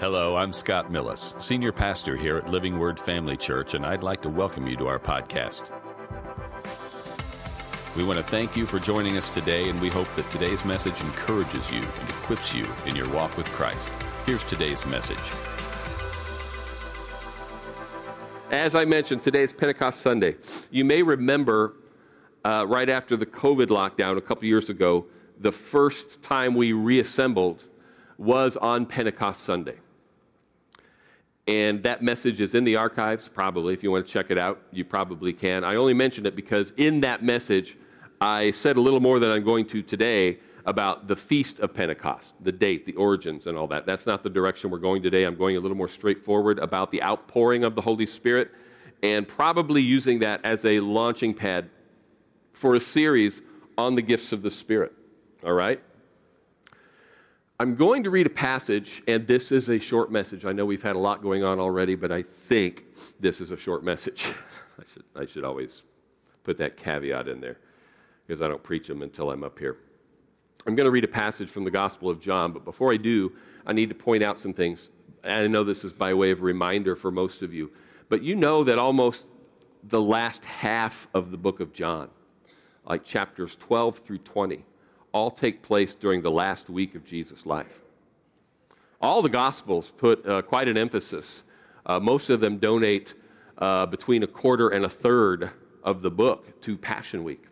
Hello, I'm Scott Millis, Senior Pastor here at Living Word Family Church, and I'd like to welcome you to our podcast. We want to thank you for joining us today, and we hope that today's message encourages you and equips you in your walk with Christ. Here's today's message. As I mentioned, today is Pentecost Sunday. You may remember uh, right after the COVID lockdown a couple years ago, the first time we reassembled was on Pentecost Sunday. And that message is in the archives, probably. If you want to check it out, you probably can. I only mention it because in that message, I said a little more than I'm going to today about the Feast of Pentecost, the date, the origins, and all that. That's not the direction we're going today. I'm going a little more straightforward about the outpouring of the Holy Spirit and probably using that as a launching pad for a series on the gifts of the Spirit. All right? I'm going to read a passage, and this is a short message. I know we've had a lot going on already, but I think this is a short message. I should, I should always put that caveat in there because I don't preach them until I'm up here. I'm going to read a passage from the Gospel of John, but before I do, I need to point out some things. And I know this is by way of reminder for most of you, but you know that almost the last half of the book of John, like chapters 12 through 20, all take place during the last week of Jesus' life. All the Gospels put uh, quite an emphasis. Uh, most of them donate uh, between a quarter and a third of the book to Passion Week.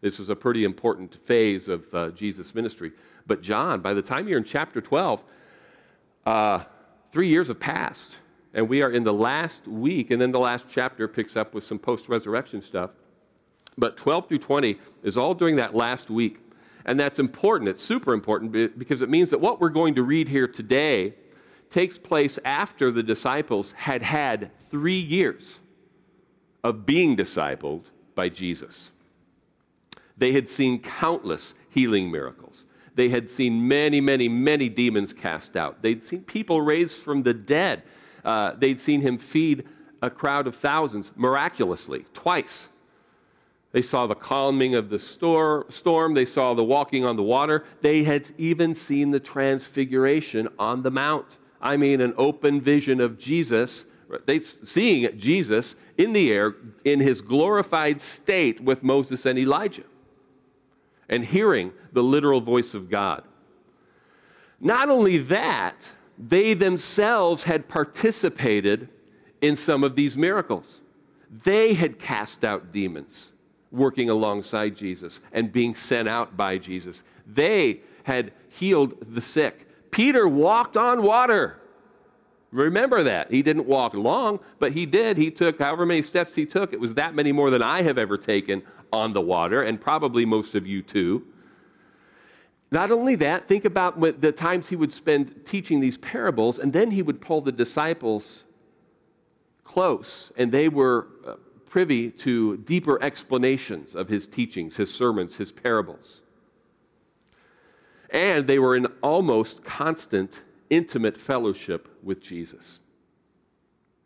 This was a pretty important phase of uh, Jesus' ministry. But John, by the time you're in chapter 12, uh, three years have passed, and we are in the last week, and then the last chapter picks up with some post resurrection stuff. But 12 through 20 is all during that last week. And that's important. It's super important because it means that what we're going to read here today takes place after the disciples had had three years of being discipled by Jesus. They had seen countless healing miracles. They had seen many, many, many demons cast out. They'd seen people raised from the dead. Uh, they'd seen him feed a crowd of thousands miraculously, twice. They saw the calming of the storm. They saw the walking on the water. They had even seen the transfiguration on the mount. I mean, an open vision of Jesus. They seeing Jesus in the air in his glorified state with Moses and Elijah, and hearing the literal voice of God. Not only that, they themselves had participated in some of these miracles. They had cast out demons working alongside Jesus and being sent out by Jesus. They had healed the sick. Peter walked on water. Remember that. He didn't walk long, but he did. He took however many steps he took. It was that many more than I have ever taken on the water, and probably most of you too. Not only that, think about the times he would spend teaching these parables, and then he would pull the disciples close, and they were privy to deeper explanations of his teachings, his sermons, his parables. And they were in almost constant, intimate fellowship with Jesus.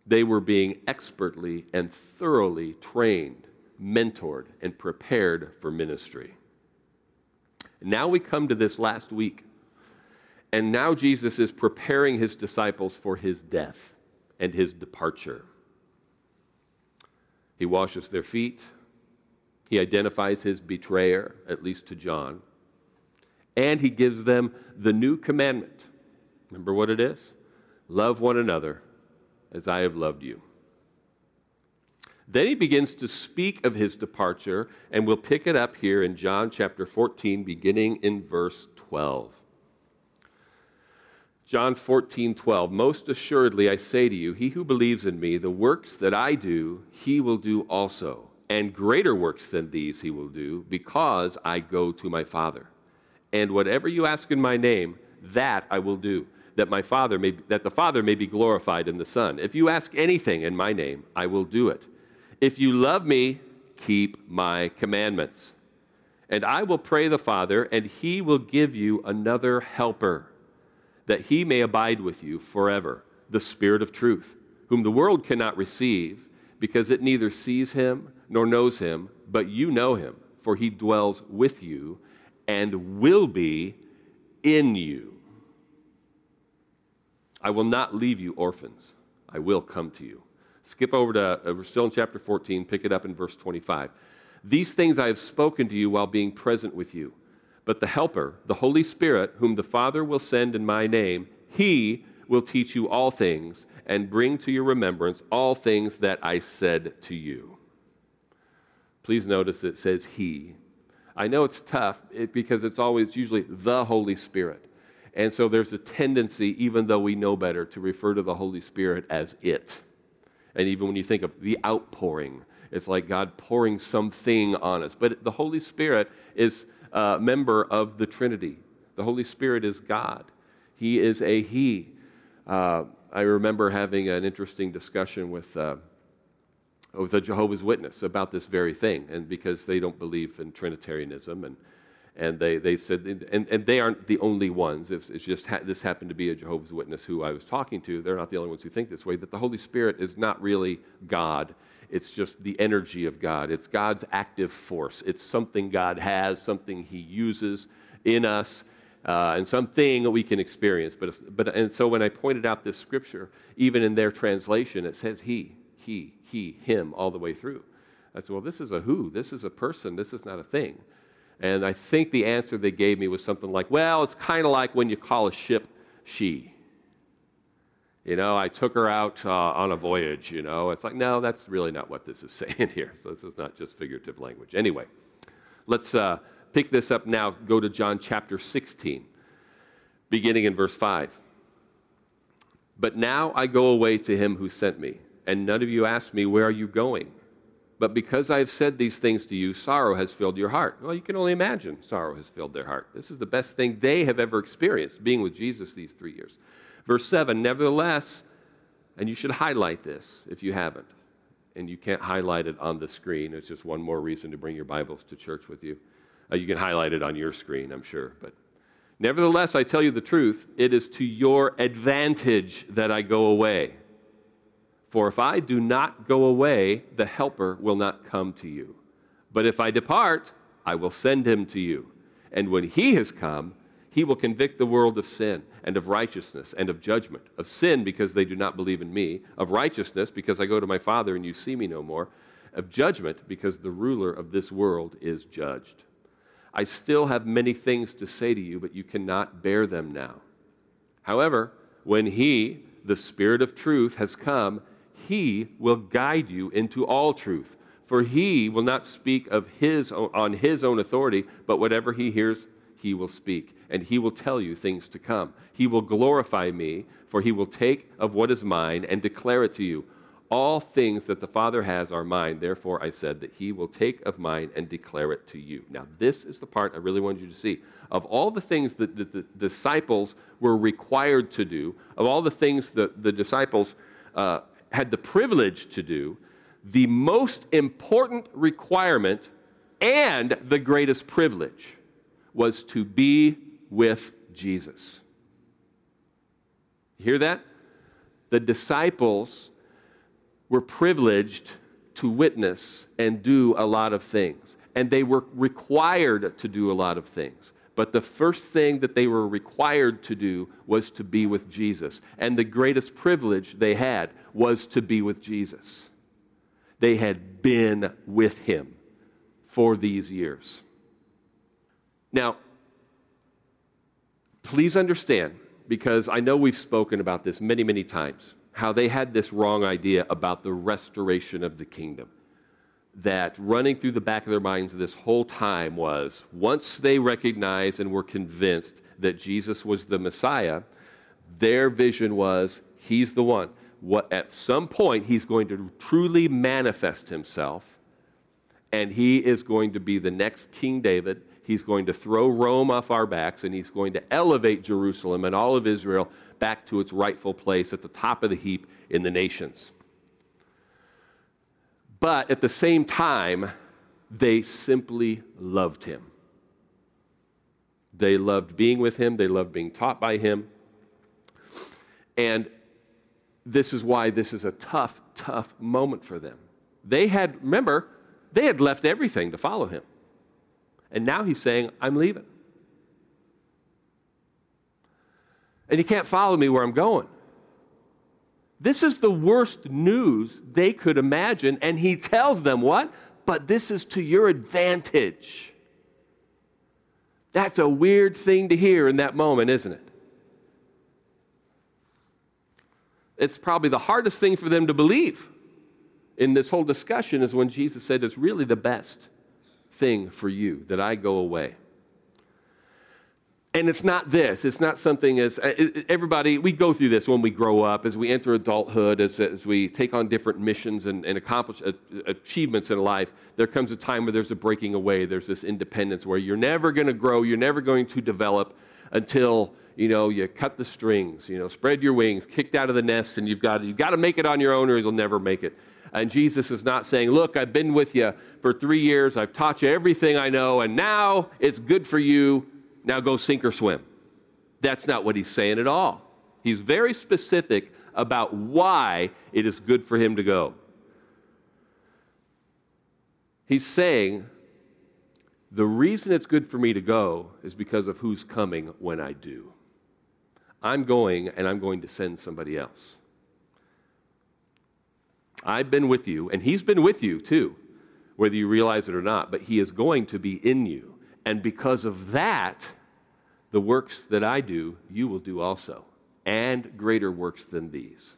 They were being expertly and thoroughly trained, mentored, and prepared for ministry. Now we come to this last week, and now Jesus is preparing his disciples for his death and his departure. He washes their feet. He identifies his betrayer, at least to John. And he gives them the new commandment. Remember what it is? Love one another as I have loved you. Then he begins to speak of his departure, and we'll pick it up here in John chapter 14, beginning in verse 12. John 14, 12. Most assuredly, I say to you, he who believes in me, the works that I do, he will do also. And greater works than these he will do, because I go to my Father. And whatever you ask in my name, that I will do, that my Father may, that the Father may be glorified in the Son. If you ask anything in my name, I will do it. If you love me, keep my commandments. And I will pray the Father, and he will give you another helper that he may abide with you forever, the Spirit of truth, whom the world cannot receive, because it neither sees him nor knows him, but you know him, for he dwells with you and will be in you. I will not leave you orphans. I will come to you. Skip over to, uh, we're still in chapter 14, pick it up in verse 25. These things I have spoken to you while being present with you. But the Helper, the Holy Spirit, whom the Father will send in my name, he will teach you all things and bring to your remembrance all things that I said to you. Please notice it says he. I know it's tough because it's always usually the Holy Spirit. And so there's a tendency, even though we know better, to refer to the Holy Spirit as it. And even when you think of the outpouring, it's like God pouring something on us. But the Holy Spirit is a member of the Trinity. The Holy Spirit is God. He is a He. Uh, I remember having an interesting discussion with, uh, with a Jehovah's Witness about this very thing, and because they don't believe in Trinitarianism, and, and they, they said, and, and they aren't the only ones. It's, it's just ha- this happened to be a Jehovah's Witness who I was talking to. They're not the only ones who think this way. That the Holy Spirit is not really God. It's just the energy of God. It's God's active force. It's something God has, something He uses in us uh, and something that we can experience. But, but, and so when I pointed out this scripture, even in their translation, it says he, he, he, him all the way through. I said, well, this is a who. This is a person. This is not a thing. And I think the answer they gave me was something like, well, it's kind of like when you call a ship she. You know, I took her out uh, on a voyage, you know. It's like, no, that's really not what this is saying here. So this is not just figurative language. Anyway, let's, uh, pick this up now. Go to John chapter 16, beginning in verse 5. But now I go away to him who sent me, and none of you ask me, Where are you going? But because I have said these things to you, sorrow has filled your heart. Well, you can only imagine sorrow has filled their heart. This is the best thing they have ever experienced, being with Jesus these three years. Verse 7 Nevertheless, and you should highlight this if you haven't, and you can't highlight it on the screen. It's just one more reason to bring your Bibles to church with you. Uh, you can highlight it on your screen, I'm sure. But nevertheless, I tell you the truth, it is to your advantage that I go away. For if I do not go away, the Helper will not come to you. But if I depart, I will send him to you. And when he has come, he will convict the world of sin and of righteousness and of judgment. Of sin, because they do not believe in me. Of righteousness, because I go to my Father and you see me no more. Of judgment, because the ruler of this world is judged. I still have many things to say to you, but you cannot bear them now. However, when He, the Spirit of truth, has come, He will guide you into all truth. For He will not speak of his own, on His own authority, but whatever He hears, He will speak, and He will tell you things to come. He will glorify me, for He will take of what is mine and declare it to you. All things that the Father has are mine. Therefore, I said that he will take of mine and declare it to you. Now, this is the part I really wanted you to see. Of all the things that the, disciples were required to do, of all the things that the disciples uh, had the privilege to do, the most important requirement and the greatest privilege was to be with Jesus. You hear that? The disciples were privileged to witness and do a lot of things. And they were required to do a lot of things. But the first thing that they were required to do was to be with Jesus. And the greatest privilege they had was to be with Jesus. They had been with him for these years. Now, please understand, because I know we've spoken about this many, many times how they had this wrong idea about the restoration of the kingdom. That running through the back of their minds this whole time was once they recognized and were convinced that Jesus was the Messiah, their vision was he's the one. What, at some point, he's going to truly manifest himself, and he is going to be the next King David. He's going to throw Rome off our backs, and he's going to elevate Jerusalem and all of Israel back to its rightful place at the top of the heap in the nations. But at the same time, they simply loved him. They loved being with him, they loved being taught by him. And this is why this is a tough, tough moment for them. They had, remember, they had left everything to follow him. And now he's saying, I'm leaving. And you can't follow me where I'm going. This is the worst news they could imagine. And he tells them what? But this is to your advantage. That's a weird thing to hear in that moment, isn't it? It's probably the hardest thing for them to believe in this whole discussion is when Jesus said, It's really the best thing for you that I go away. And it's not this. It's not something as uh, everybody, we go through this when we grow up, as we enter adulthood, as, as we take on different missions and, and accomplish uh, achievements in life. There comes a time where there's a breaking away. There's this independence where you're never going to grow, you're never going to develop until you know you cut the strings, you know, spread your wings, kicked out of the nest, and you've got, you've got to make it on your own or you'll never make it. And Jesus is not saying, Look, I've been with you for three years, I've taught you everything I know, and now it's good for you now go sink or swim. That's not what he's saying at all. He's very specific about why it is good for him to go. He's saying, the reason it's good for me to go is because of who's coming when I do. I'm going and I'm going to send somebody else. I've been with you, and he's been with you too, whether you realize it or not, but he is going to be in you. And because of that, the works that I do, you will do also, and greater works than these.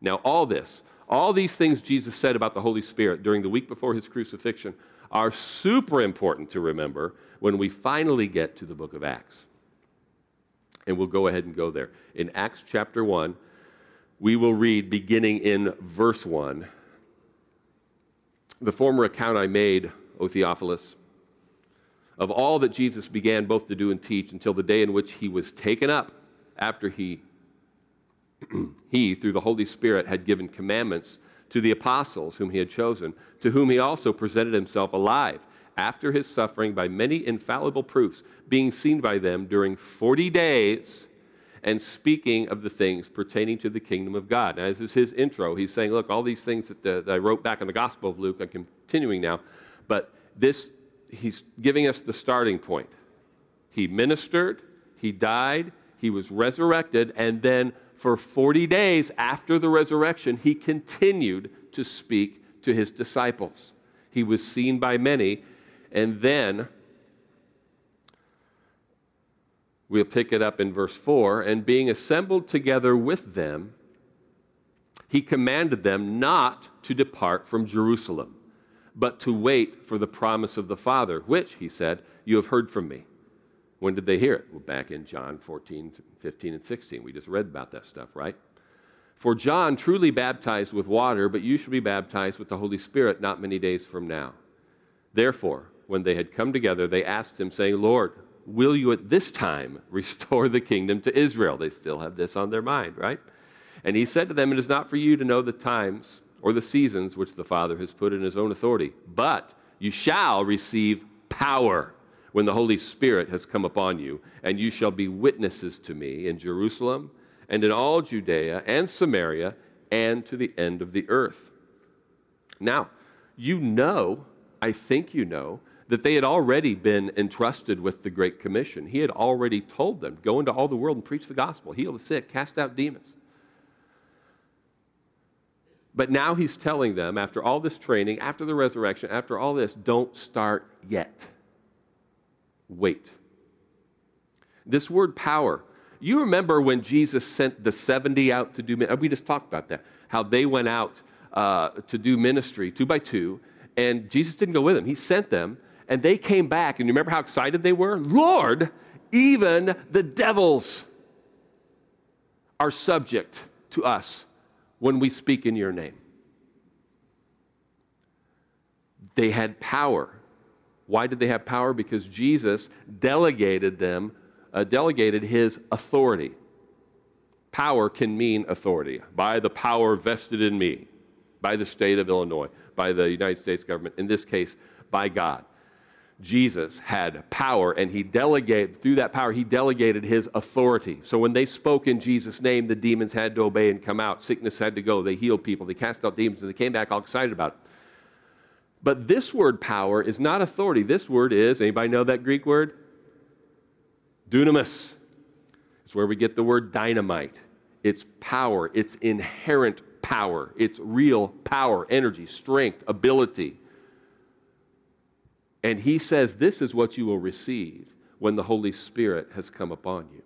Now, all this, all these things Jesus said about the Holy Spirit during the week before his crucifixion are super important to remember when we finally get to the book of Acts. And we'll go ahead and go there. In Acts chapter 1, we will read beginning in verse 1. The former account I made, O Theophilus, of all that Jesus began both to do and teach until the day in which he was taken up after he, he through the Holy Spirit, had given commandments to the apostles whom he had chosen, to whom he also presented himself alive after his suffering by many infallible proofs, being seen by them during 40 days and speaking of the things pertaining to the kingdom of God. Now, this is his intro. He's saying, Look, all these things that, uh, that I wrote back in the Gospel of Luke, I'm continuing now, but this he's giving us the starting point. He ministered, he died, he was resurrected, and then for 40 days after the resurrection, he continued to speak to his disciples. He was seen by many, and then we'll pick it up in verse 4 and being assembled together with them, he commanded them not to depart from Jerusalem but to wait for the promise of the Father, which, he said, you have heard from me. When did they hear it? Well, back in John 14, 15, and 16. We just read about that stuff, right? For John truly baptized with water, but you shall be baptized with the Holy Spirit not many days from now. Therefore, when they had come together, they asked him, saying, Lord, will you at this time restore the kingdom to Israel? They still have this on their mind, right? And he said to them, It is not for you to know the times or the seasons which the Father has put in his own authority. But you shall receive power when the Holy Spirit has come upon you, and you shall be witnesses to me in Jerusalem and in all Judea and Samaria and to the end of the earth. Now, you know, I think you know, that they had already been entrusted with the Great Commission. He had already told them, Go into all the world and preach the gospel, heal the sick, cast out demons. But now he's telling them, after all this training, after the resurrection, after all this, don't start yet. Wait. This word power, you remember when Jesus sent the 70 out to do, ministry? we just talked about that, how they went out uh, to do ministry two by two, and Jesus didn't go with them. He sent them, and they came back, and you remember how excited they were? Lord, even the devils are subject to us when we speak in your name. They had power. Why did they have power? Because Jesus delegated them, uh, delegated his authority. Power can mean authority. By the power vested in me, by the state of Illinois, by the United States government, in this case, by God. Jesus had power and he delegated, through that power, he delegated his authority. So when they spoke in Jesus' name, the demons had to obey and come out. Sickness had to go. They healed people. They cast out demons and they came back all excited about it. But this word power is not authority. This word is, anybody know that Greek word? Dunamis. It's where we get the word dynamite. It's power, it's inherent power, it's real power, energy, strength, ability. And he says, This is what you will receive when the Holy Spirit has come upon you.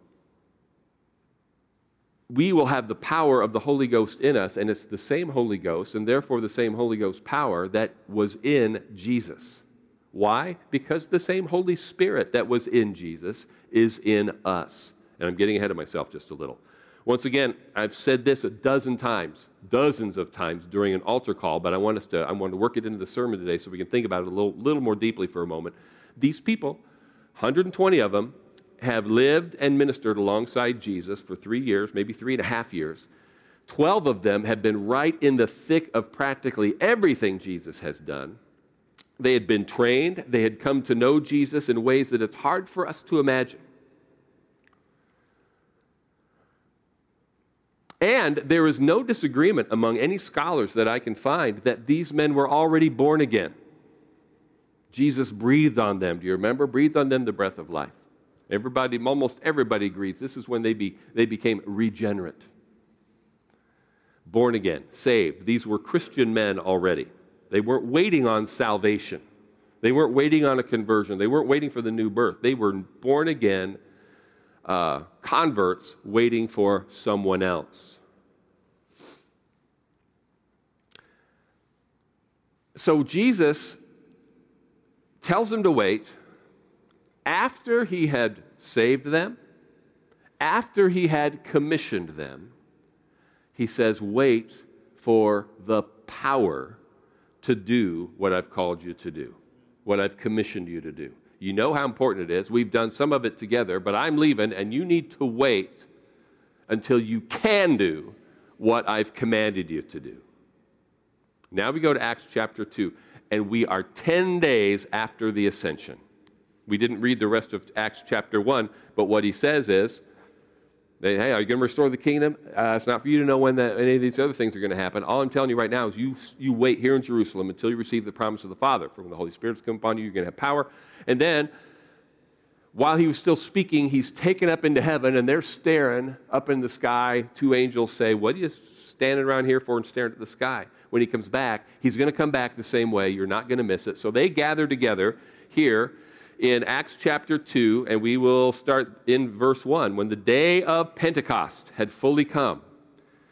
We will have the power of the Holy Ghost in us, and it's the same Holy Ghost, and therefore the same Holy Ghost power that was in Jesus. Why? Because the same Holy Spirit that was in Jesus is in us. And I'm getting ahead of myself just a little. Once again, I've said this a dozen times, dozens of times during an altar call, but I want us to, I want to work it into the sermon today so we can think about it a little, little more deeply for a moment. These people, 120 of them, have lived and ministered alongside Jesus for three years, maybe three and a half years. 12 of them have been right in the thick of practically everything Jesus has done. They had been trained, they had come to know Jesus in ways that it's hard for us to imagine. And there is no disagreement among any scholars that I can find that these men were already born again. Jesus breathed on them. Do you remember? Breathed on them the breath of life. Everybody, almost everybody agrees this is when they, be, they became regenerate. Born again, saved. These were Christian men already. They weren't waiting on salvation. They weren't waiting on a conversion. They weren't waiting for the new birth. They were born again uh, converts waiting for someone else. So Jesus tells them to wait after he had saved them, after he had commissioned them. He says, Wait for the power to do what I've called you to do, what I've commissioned you to do. You know how important it is. We've done some of it together, but I'm leaving, and you need to wait until you can do what I've commanded you to do. Now we go to Acts chapter 2, and we are 10 days after the ascension. We didn't read the rest of Acts chapter 1, but what he says is, hey, are you going to restore the kingdom? Uh, it's not for you to know when that, any of these other things are going to happen. All I'm telling you right now is you, you wait here in Jerusalem until you receive the promise of the Father. For when the Holy Spirit's come upon you, you're going to have power. And then, while he was still speaking, he's taken up into heaven, and they're staring up in the sky. Two angels say, What are you standing around here for and staring at the sky? When he comes back, he's going to come back the same way. You're not going to miss it. So they gather together here in Acts chapter 2, and we will start in verse 1. When the day of Pentecost had fully come,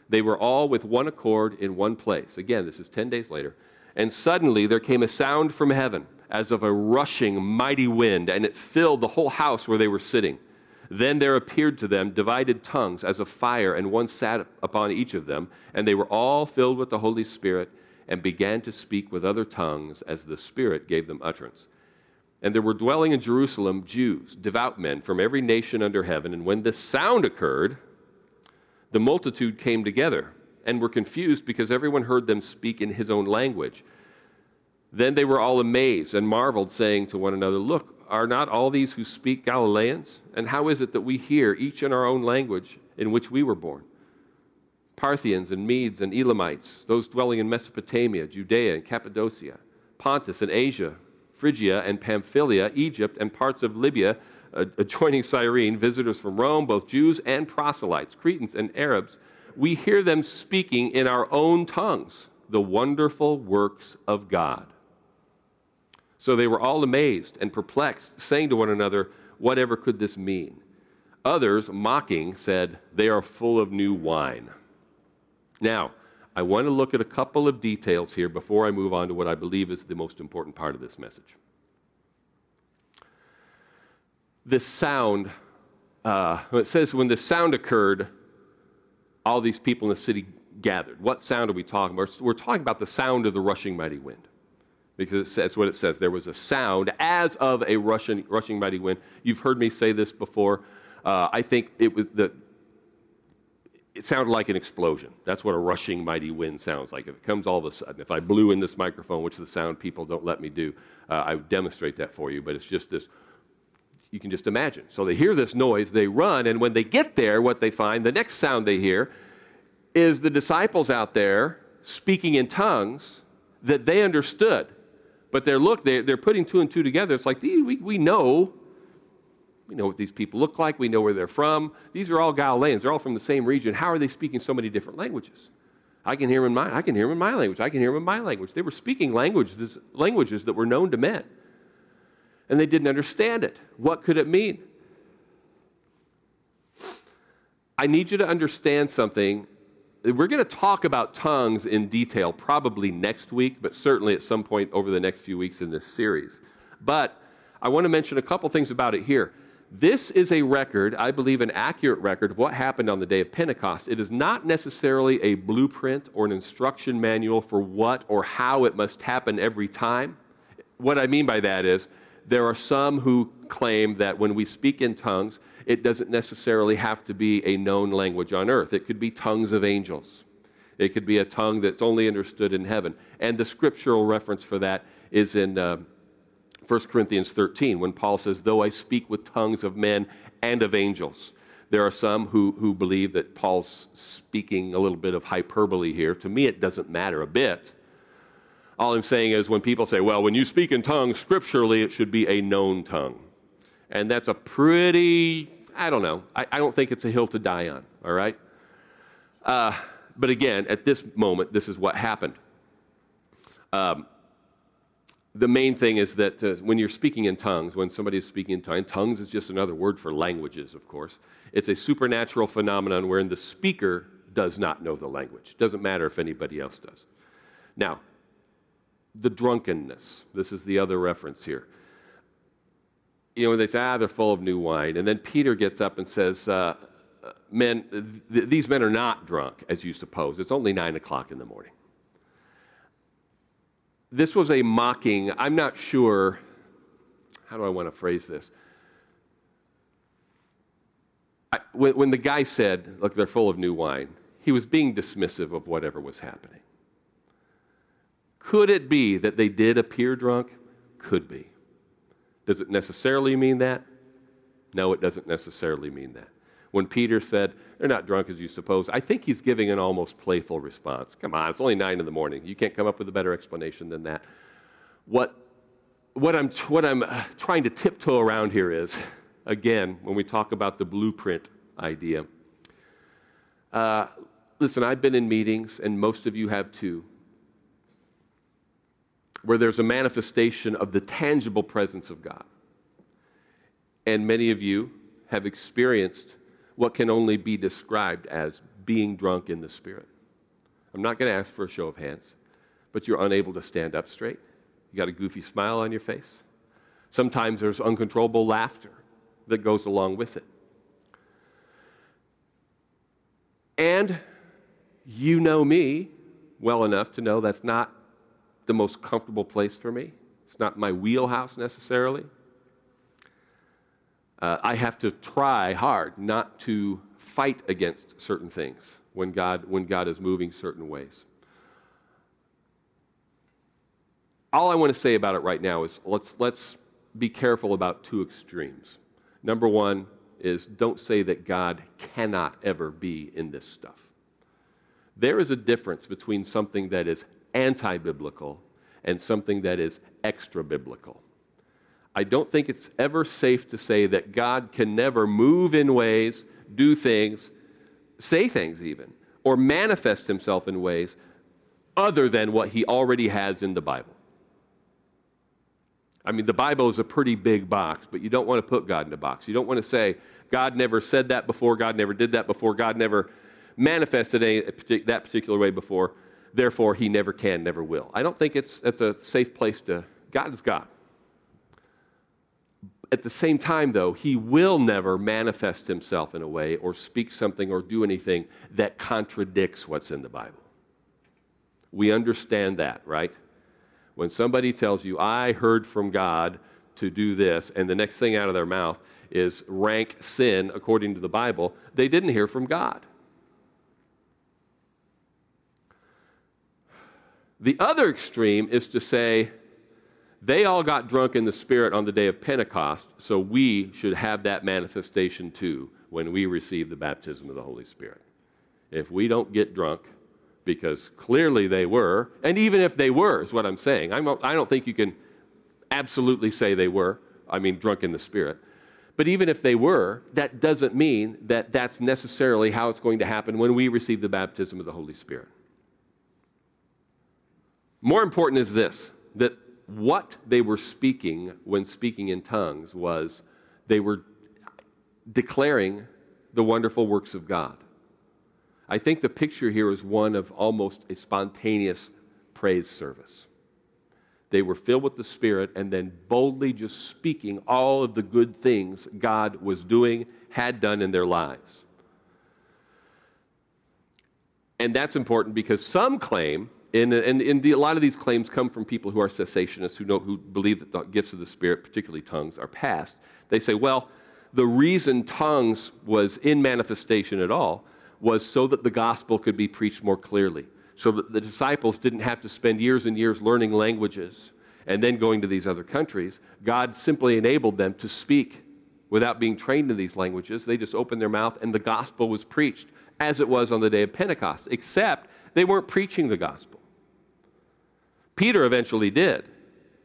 they were all with one accord in one place. Again, this is 10 days later. And suddenly there came a sound from heaven as of a rushing mighty wind, and it filled the whole house where they were sitting. Then there appeared to them divided tongues as of fire, and one sat upon each of them, and they were all filled with the Holy Spirit and began to speak with other tongues as the Spirit gave them utterance. And there were dwelling in Jerusalem Jews, devout men from every nation under heaven. And when this sound occurred, the multitude came together and were confused because everyone heard them speak in his own language. Then they were all amazed and marveled, saying to one another, Look, are not all these who speak Galileans? And how is it that we hear, each in our own language in which we were born? Parthians and Medes and Elamites, those dwelling in Mesopotamia, Judea and Cappadocia, Pontus and Asia, Phrygia and Pamphylia, Egypt and parts of Libya, adjoining Cyrene, visitors from Rome, both Jews and proselytes, Cretans and Arabs, we hear them speaking in our own tongues the wonderful works of God. So they were all amazed and perplexed, saying to one another, Whatever could this mean? Others, mocking, said, They are full of new wine. Now, I want to look at a couple of details here before I move on to what I believe is the most important part of this message. This sound, uh, it says, when the sound occurred, all these people in the city gathered. What sound are we talking about? We're talking about the sound of the rushing mighty wind because that's what it says. There was a sound as of a rushing, rushing mighty wind. You've heard me say this before. Uh, I think it was the. It sounded like an explosion. That's what a rushing mighty wind sounds like. If it comes all of a sudden, if I blew in this microphone, which the sound people don't let me do, uh, I would demonstrate that for you. But it's just this. You can just imagine. So they hear this noise, they run, and when they get there, what they find, the next sound they hear, is the disciples out there speaking in tongues that they understood but they're look, they're, they're putting two and two together. It's like we, we know We know what these people look like. We know where they're from. These are all Galileans. They're all from the same region. How are they speaking so many different languages? I can hear them in my, I can hear them in my language. I can hear them in my language. They were speaking languages, languages that were known to men. And they didn't understand it. What could it mean? I need you to understand something. We're going to talk about tongues in detail probably next week, but certainly at some point over the next few weeks in this series. But I want to mention a couple things about it here. This is a record, I believe, an accurate record of what happened on the day of Pentecost. It is not necessarily a blueprint or an instruction manual for what or how it must happen every time. What I mean by that is, there are some who claim that when we speak in tongues, it doesn't necessarily have to be a known language on earth. It could be tongues of angels. It could be a tongue that's only understood in heaven. And the scriptural reference for that is in uh, 1 Corinthians 13 when Paul says, Though I speak with tongues of men and of angels. There are some who, who believe that Paul's speaking a little bit of hyperbole here. To me, it doesn't matter a bit. All I'm saying is when people say, well, when you speak in tongues, scripturally, it should be a known tongue. And that's a pretty, I don't know, I, I don't think it's a hill to die on, all right? Uh, but again, at this moment, this is what happened. Um, the main thing is that uh, when you're speaking in tongues, when somebody is speaking in tongues, tongues is just another word for languages, of course. It's a supernatural phenomenon wherein the speaker does not know the language. Doesn't matter if anybody else does. Now, the drunkenness. This is the other reference here. You know, when they say, ah, they're full of new wine. And then Peter gets up and says, uh, men, th- these men are not drunk, as you suppose. It's only nine o'clock in the morning. This was a mocking, I'm not sure, how do I want to phrase this? I, when, when the guy said, look, they're full of new wine, he was being dismissive of whatever was happening. Could it be that they did appear drunk? Could be. Does it necessarily mean that? No, it doesn't necessarily mean that. When Peter said, They're not drunk as you suppose, I think he's giving an almost playful response. Come on, it's only nine in the morning. You can't come up with a better explanation than that. What, what, I'm, what I'm uh, trying to tiptoe around here is, again, when we talk about the blueprint idea, uh, listen, I've been in meetings, and most of you have too, where there's a manifestation of the tangible presence of God. And many of you have experienced what can only be described as being drunk in the Spirit. I'm not going to ask for a show of hands, but you're unable to stand up straight. You got a goofy smile on your face. Sometimes there's uncontrollable laughter that goes along with it. And you know me well enough to know that's not the most comfortable place for me. It's not my wheelhouse necessarily. Uh, I have to try hard not to fight against certain things when God, when God is moving certain ways. All I want to say about it right now is let's, let's be careful about two extremes. Number one is don't say that God cannot ever be in this stuff. There is a difference between something that is anti biblical and something that is extra biblical. I don't think it's ever safe to say that God can never move in ways, do things, say things even, or manifest himself in ways other than what he already has in the Bible. I mean, the Bible is a pretty big box, but you don't want to put God in a box. You don't want to say, God never said that before, God never did that before, God never manifested that particular way before therefore he never can, never will. I don't think it's, it's a safe place to, God is God. At the same time, though, he will never manifest himself in a way or speak something or do anything that contradicts what's in the Bible. We understand that, right? When somebody tells you, I heard from God to do this, and the next thing out of their mouth is rank sin according to the Bible, they didn't hear from God. The other extreme is to say, they all got drunk in the Spirit on the day of Pentecost, so we should have that manifestation too when we receive the baptism of the Holy Spirit. If we don't get drunk, because clearly they were, and even if they were, is what I'm saying. I'm, I don't think you can absolutely say they were, I mean, drunk in the Spirit. But even if they were, that doesn't mean that that's necessarily how it's going to happen when we receive the baptism of the Holy Spirit. More important is this that what they were speaking when speaking in tongues was they were declaring the wonderful works of God. I think the picture here is one of almost a spontaneous praise service. They were filled with the Spirit and then boldly just speaking all of the good things God was doing, had done in their lives. And that's important because some claim, and, and, and the, a lot of these claims come from people who are cessationists, who, know, who believe that the gifts of the Spirit, particularly tongues, are past. They say, well, the reason tongues was in manifestation at all was so that the gospel could be preached more clearly so that the disciples didn't have to spend years and years learning languages and then going to these other countries. God simply enabled them to speak without being trained in these languages. They just opened their mouth and the gospel was preached as it was on the day of Pentecost, except they weren't preaching the gospel. Peter eventually did,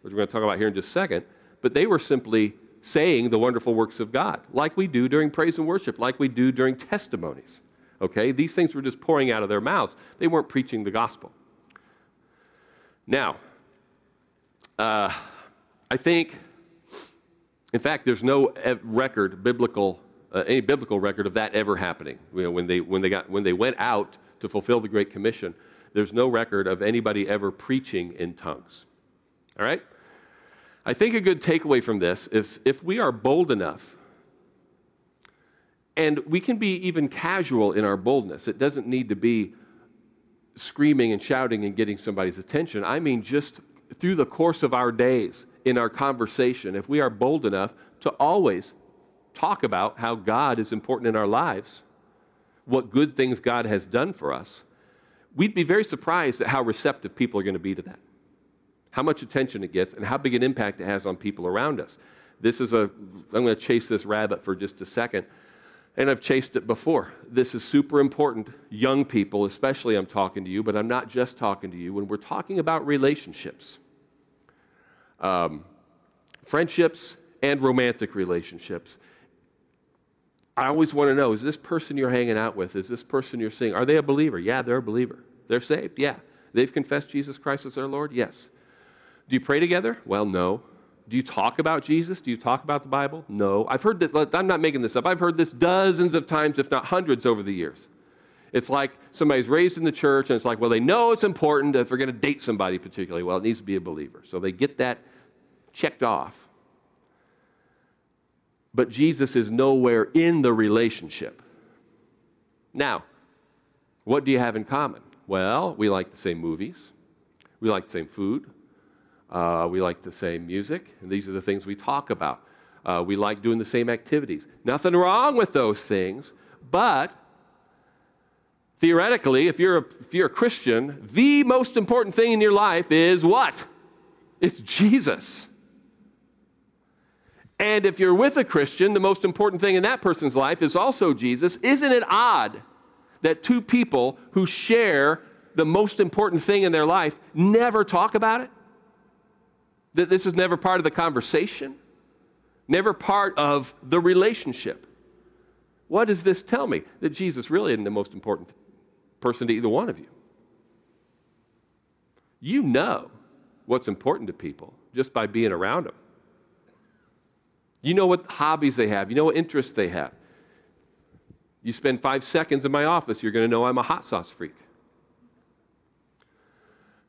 which we're going to talk about here in just a second, but they were simply saying the wonderful works of God, like we do during praise and worship, like we do during testimonies. Okay? These things were just pouring out of their mouths. They weren't preaching the gospel. Now, uh, I think, in fact, there's no record, biblical, uh, any biblical record of that ever happening. You know, when they, when, they got, when they went out to fulfill the Great Commission, there's no record of anybody ever preaching in tongues. All right? I think a good takeaway from this is if we are bold enough and we can be even casual in our boldness. It doesn't need to be screaming and shouting and getting somebody's attention. I mean, just through the course of our days, in our conversation, if we are bold enough to always talk about how God is important in our lives, what good things God has done for us, we'd be very surprised at how receptive people are going to be to that. How much attention it gets and how big an impact it has on people around us. This is a, I'm going to chase this rabbit for just a second and I've chased it before. This is super important. Young people, especially, I'm talking to you, but I'm not just talking to you. When we're talking about relationships, um, friendships, and romantic relationships, I always want to know is this person you're hanging out with, is this person you're seeing, are they a believer? Yeah, they're a believer. They're saved? Yeah. They've confessed Jesus Christ as their Lord? Yes. Do you pray together? Well, no. Do you talk about Jesus? Do you talk about the Bible? No. I've heard this, I'm not making this up. I've heard this dozens of times, if not hundreds, over the years. It's like somebody's raised in the church, and it's like, well, they know it's important if they're going to date somebody particularly. Well, it needs to be a believer. So they get that checked off. But Jesus is nowhere in the relationship. Now, what do you have in common? Well, we like the same movies, we like the same food, uh, we like the same music, and these are the things we talk about. Uh, we like doing the same activities. Nothing wrong with those things, but theoretically, if you're, a, if you're a Christian, the most important thing in your life is what? It's Jesus. And if you're with a Christian, the most important thing in that person's life is also Jesus. Isn't it odd that two people who share the most important thing in their life never talk about it? That this is never part of the conversation, never part of the relationship. What does this tell me? That Jesus really isn't the most important person to either one of you. You know what's important to people just by being around them. You know what hobbies they have, you know what interests they have. You spend five seconds in my office, you're going to know I'm a hot sauce freak.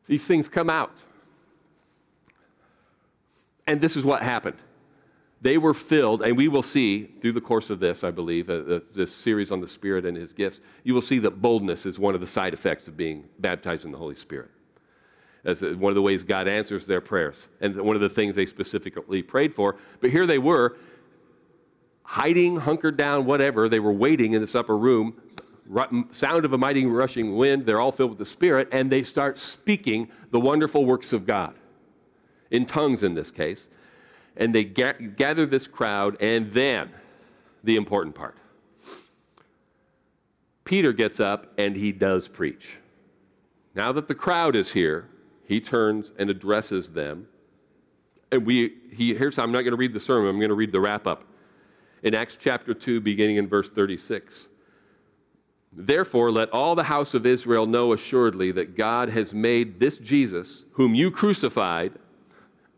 These things come out. And this is what happened. They were filled, and we will see through the course of this, I believe, uh, this series on the Spirit and His gifts, you will see that boldness is one of the side effects of being baptized in the Holy Spirit. As uh, one of the ways God answers their prayers, and one of the things they specifically prayed for. But here they were, hiding, hunkered down, whatever. They were waiting in this upper room. Sound of a mighty rushing wind. They're all filled with the Spirit, and they start speaking the wonderful works of God in tongues in this case. And they ga- gather this crowd, and then the important part Peter gets up and he does preach. Now that the crowd is here, he turns and addresses them. And we, he, here's how I'm not going to read the sermon, I'm going to read the wrap up. In Acts chapter 2, beginning in verse 36. Therefore, let all the house of Israel know assuredly that God has made this Jesus, whom you crucified,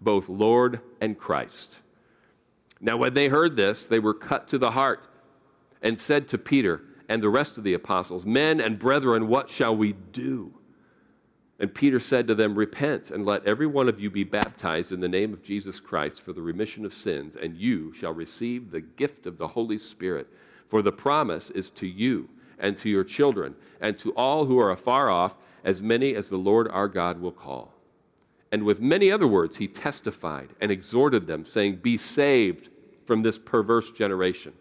both Lord and Christ. Now, when they heard this, they were cut to the heart and said to Peter and the rest of the apostles, Men and brethren, what shall we do? And Peter said to them, Repent and let every one of you be baptized in the name of Jesus Christ for the remission of sins, and you shall receive the gift of the Holy Spirit. For the promise is to you and to your children and to all who are afar off, as many as the Lord our God will call. And with many other words, he testified and exhorted them, saying, Be saved from this perverse generation.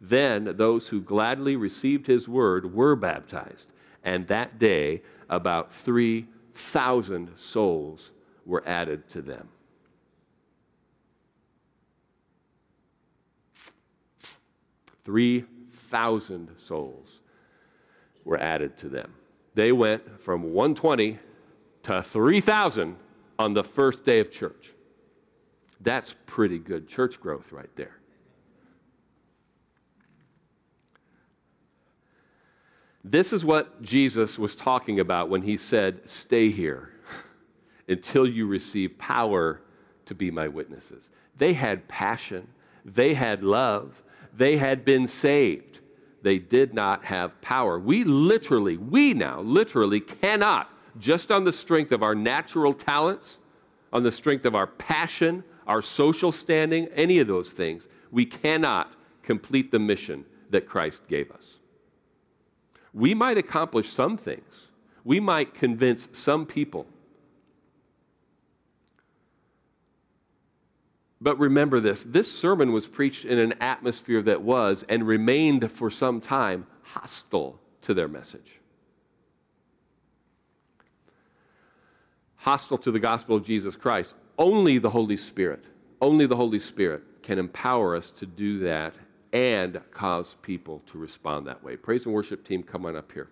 Then those who gladly received his word were baptized, and that day about 3,000 souls were added to them. Three thousand souls were added to them. They went from 120 to 3,000 on the first day of church. That's pretty good church growth right there. This is what Jesus was talking about when he said, Stay here until you receive power to be my witnesses. They had passion, they had love, they had been saved. They did not have power. We literally, we now literally cannot just on the strength of our natural talents, on the strength of our passion, our social standing, any of those things, we cannot complete the mission that Christ gave us. We might accomplish some things, we might convince some people. But remember this this sermon was preached in an atmosphere that was and remained for some time hostile to their message. hostile to the gospel of Jesus Christ. Only the Holy Spirit, only the Holy Spirit can empower us to do that and cause people to respond that way. Praise and worship team, come on up here.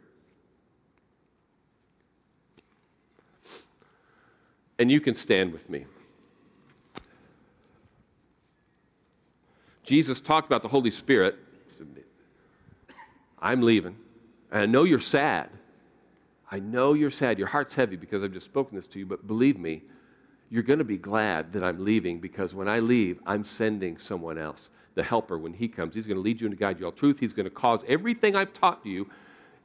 And you can stand with me. Jesus talked about the Holy Spirit. I'm leaving. And I know you're sad. I know you're sad. Your heart's heavy because I've just spoken this to you, but believe me, you're going to be glad that I'm leaving because when I leave, I'm sending someone else. The helper, when he comes, he's going to lead you and guide you all truth. He's going to cause everything I've taught you,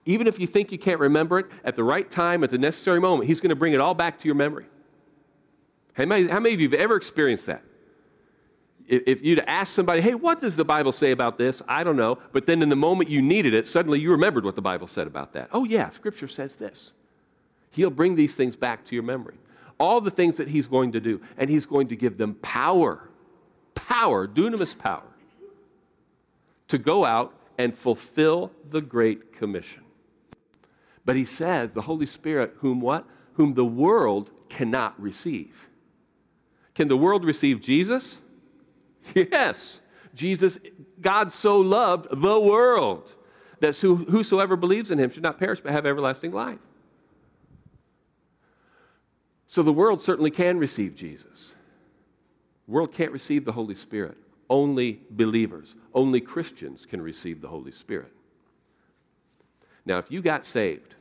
even if you think you can't remember it, at the right time, at the necessary moment, he's going to bring it all back to your memory. How many, how many of you have ever experienced that? if you'd ask somebody, hey, what does the Bible say about this? I don't know. But then in the moment you needed it, suddenly you remembered what the Bible said about that. Oh, yeah, Scripture says this. He'll bring these things back to your memory. All the things that He's going to do, and He's going to give them power, power, dunamis power, to go out and fulfill the Great Commission. But He says, the Holy Spirit, whom what? Whom the world cannot receive. Can the world receive Jesus? Yes, Jesus, God so loved the world that whosoever believes in him should not perish but have everlasting life. So the world certainly can receive Jesus. The world can't receive the Holy Spirit. Only believers, only Christians can receive the Holy Spirit. Now, if you got saved,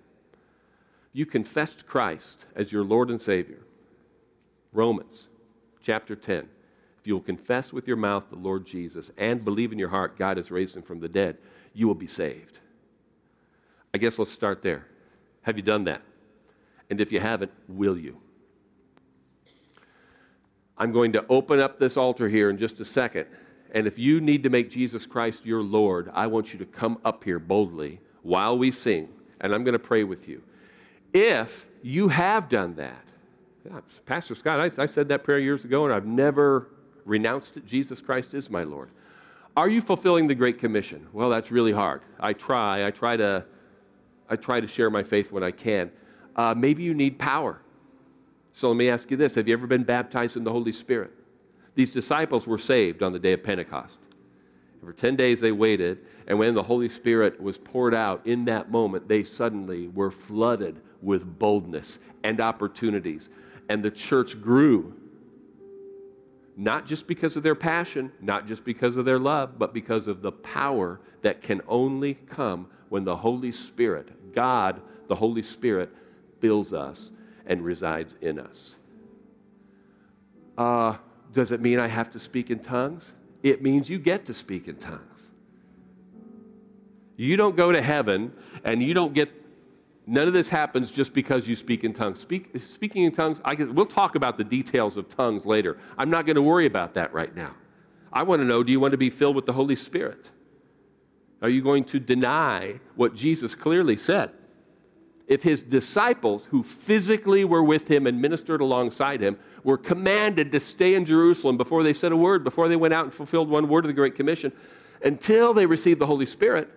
you confessed Christ as your Lord and Savior. Romans chapter 10. If you will confess with your mouth the Lord Jesus and believe in your heart God has raised him from the dead, you will be saved. I guess let's start there. Have you done that? And if you haven't, will you? I'm going to open up this altar here in just a second. And if you need to make Jesus Christ your Lord, I want you to come up here boldly while we sing, and I'm going to pray with you. If you have done that, Pastor Scott, I, I said that prayer years ago, and I've never renounced it. Jesus Christ is my Lord. Are you fulfilling the Great Commission? Well, that's really hard. I try. I try to, I try to share my faith when I can. Uh, maybe you need power. So let me ask you this Have you ever been baptized in the Holy Spirit? These disciples were saved on the day of Pentecost. And for 10 days they waited, and when the Holy Spirit was poured out in that moment, they suddenly were flooded with boldness and opportunities. And the church grew not just because of their passion, not just because of their love, but because of the power that can only come when the Holy Spirit, God, the Holy Spirit, fills us and resides in us. Uh, does it mean I have to speak in tongues? It means you get to speak in tongues. You don't go to heaven and you don't get None of this happens just because you speak in tongues. Speak, speaking in tongues, I guess, we'll talk about the details of tongues later. I'm not going to worry about that right now. I want to know do you want to be filled with the Holy Spirit? Are you going to deny what Jesus clearly said? If his disciples, who physically were with him and ministered alongside him, were commanded to stay in Jerusalem before they said a word, before they went out and fulfilled one word of the Great Commission, until they received the Holy Spirit,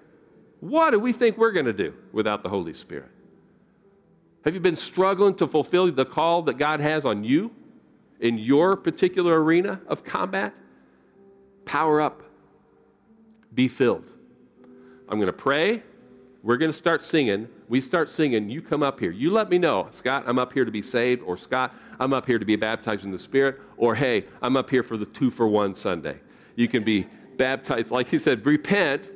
what do we think we're going to do without the Holy Spirit? Have you been struggling to fulfill the call that God has on you in your particular arena of combat? Power up. Be filled. I'm going to pray. We're going to start singing. We start singing. You come up here. You let me know, Scott, I'm up here to be saved, or Scott, I'm up here to be baptized in the Spirit, or hey, I'm up here for the two for one Sunday. You can be baptized, like he said, repent,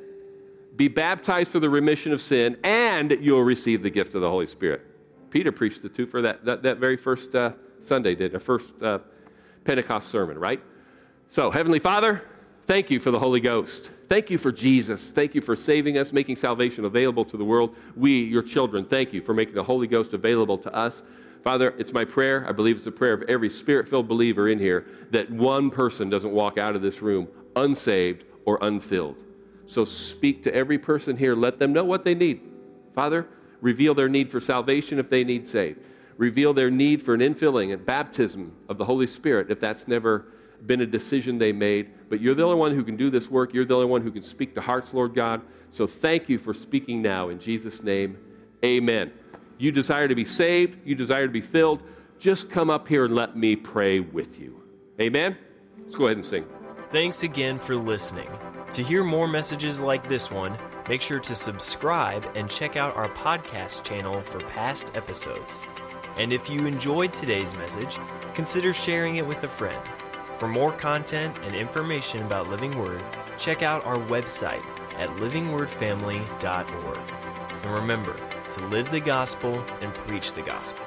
be baptized for the remission of sin, and you'll receive the gift of the Holy Spirit. Peter preached the two for that, that, that very first uh, Sunday, did a first uh, Pentecost sermon, right? So, Heavenly Father, thank you for the Holy Ghost. Thank you for Jesus. Thank you for saving us, making salvation available to the world. We, your children, thank you for making the Holy Ghost available to us. Father, it's my prayer, I believe it's a prayer of every spirit filled believer in here, that one person doesn't walk out of this room unsaved or unfilled. So speak to every person here. Let them know what they need. Father, reveal their need for salvation if they need saved, reveal their need for an infilling and baptism of the Holy Spirit if that's never been a decision they made. But you're the only one who can do this work. You're the only one who can speak to hearts, Lord God. So thank you for speaking now. In Jesus' name, amen. You desire to be saved, you desire to be filled. Just come up here and let me pray with you. Amen? Let's go ahead and sing. Thanks again for listening. To hear more messages like this one, Make sure to subscribe and check out our podcast channel for past episodes. And if you enjoyed today's message, consider sharing it with a friend. For more content and information about Living Word, check out our website at livingwordfamily.org. And remember to live the gospel and preach the gospel.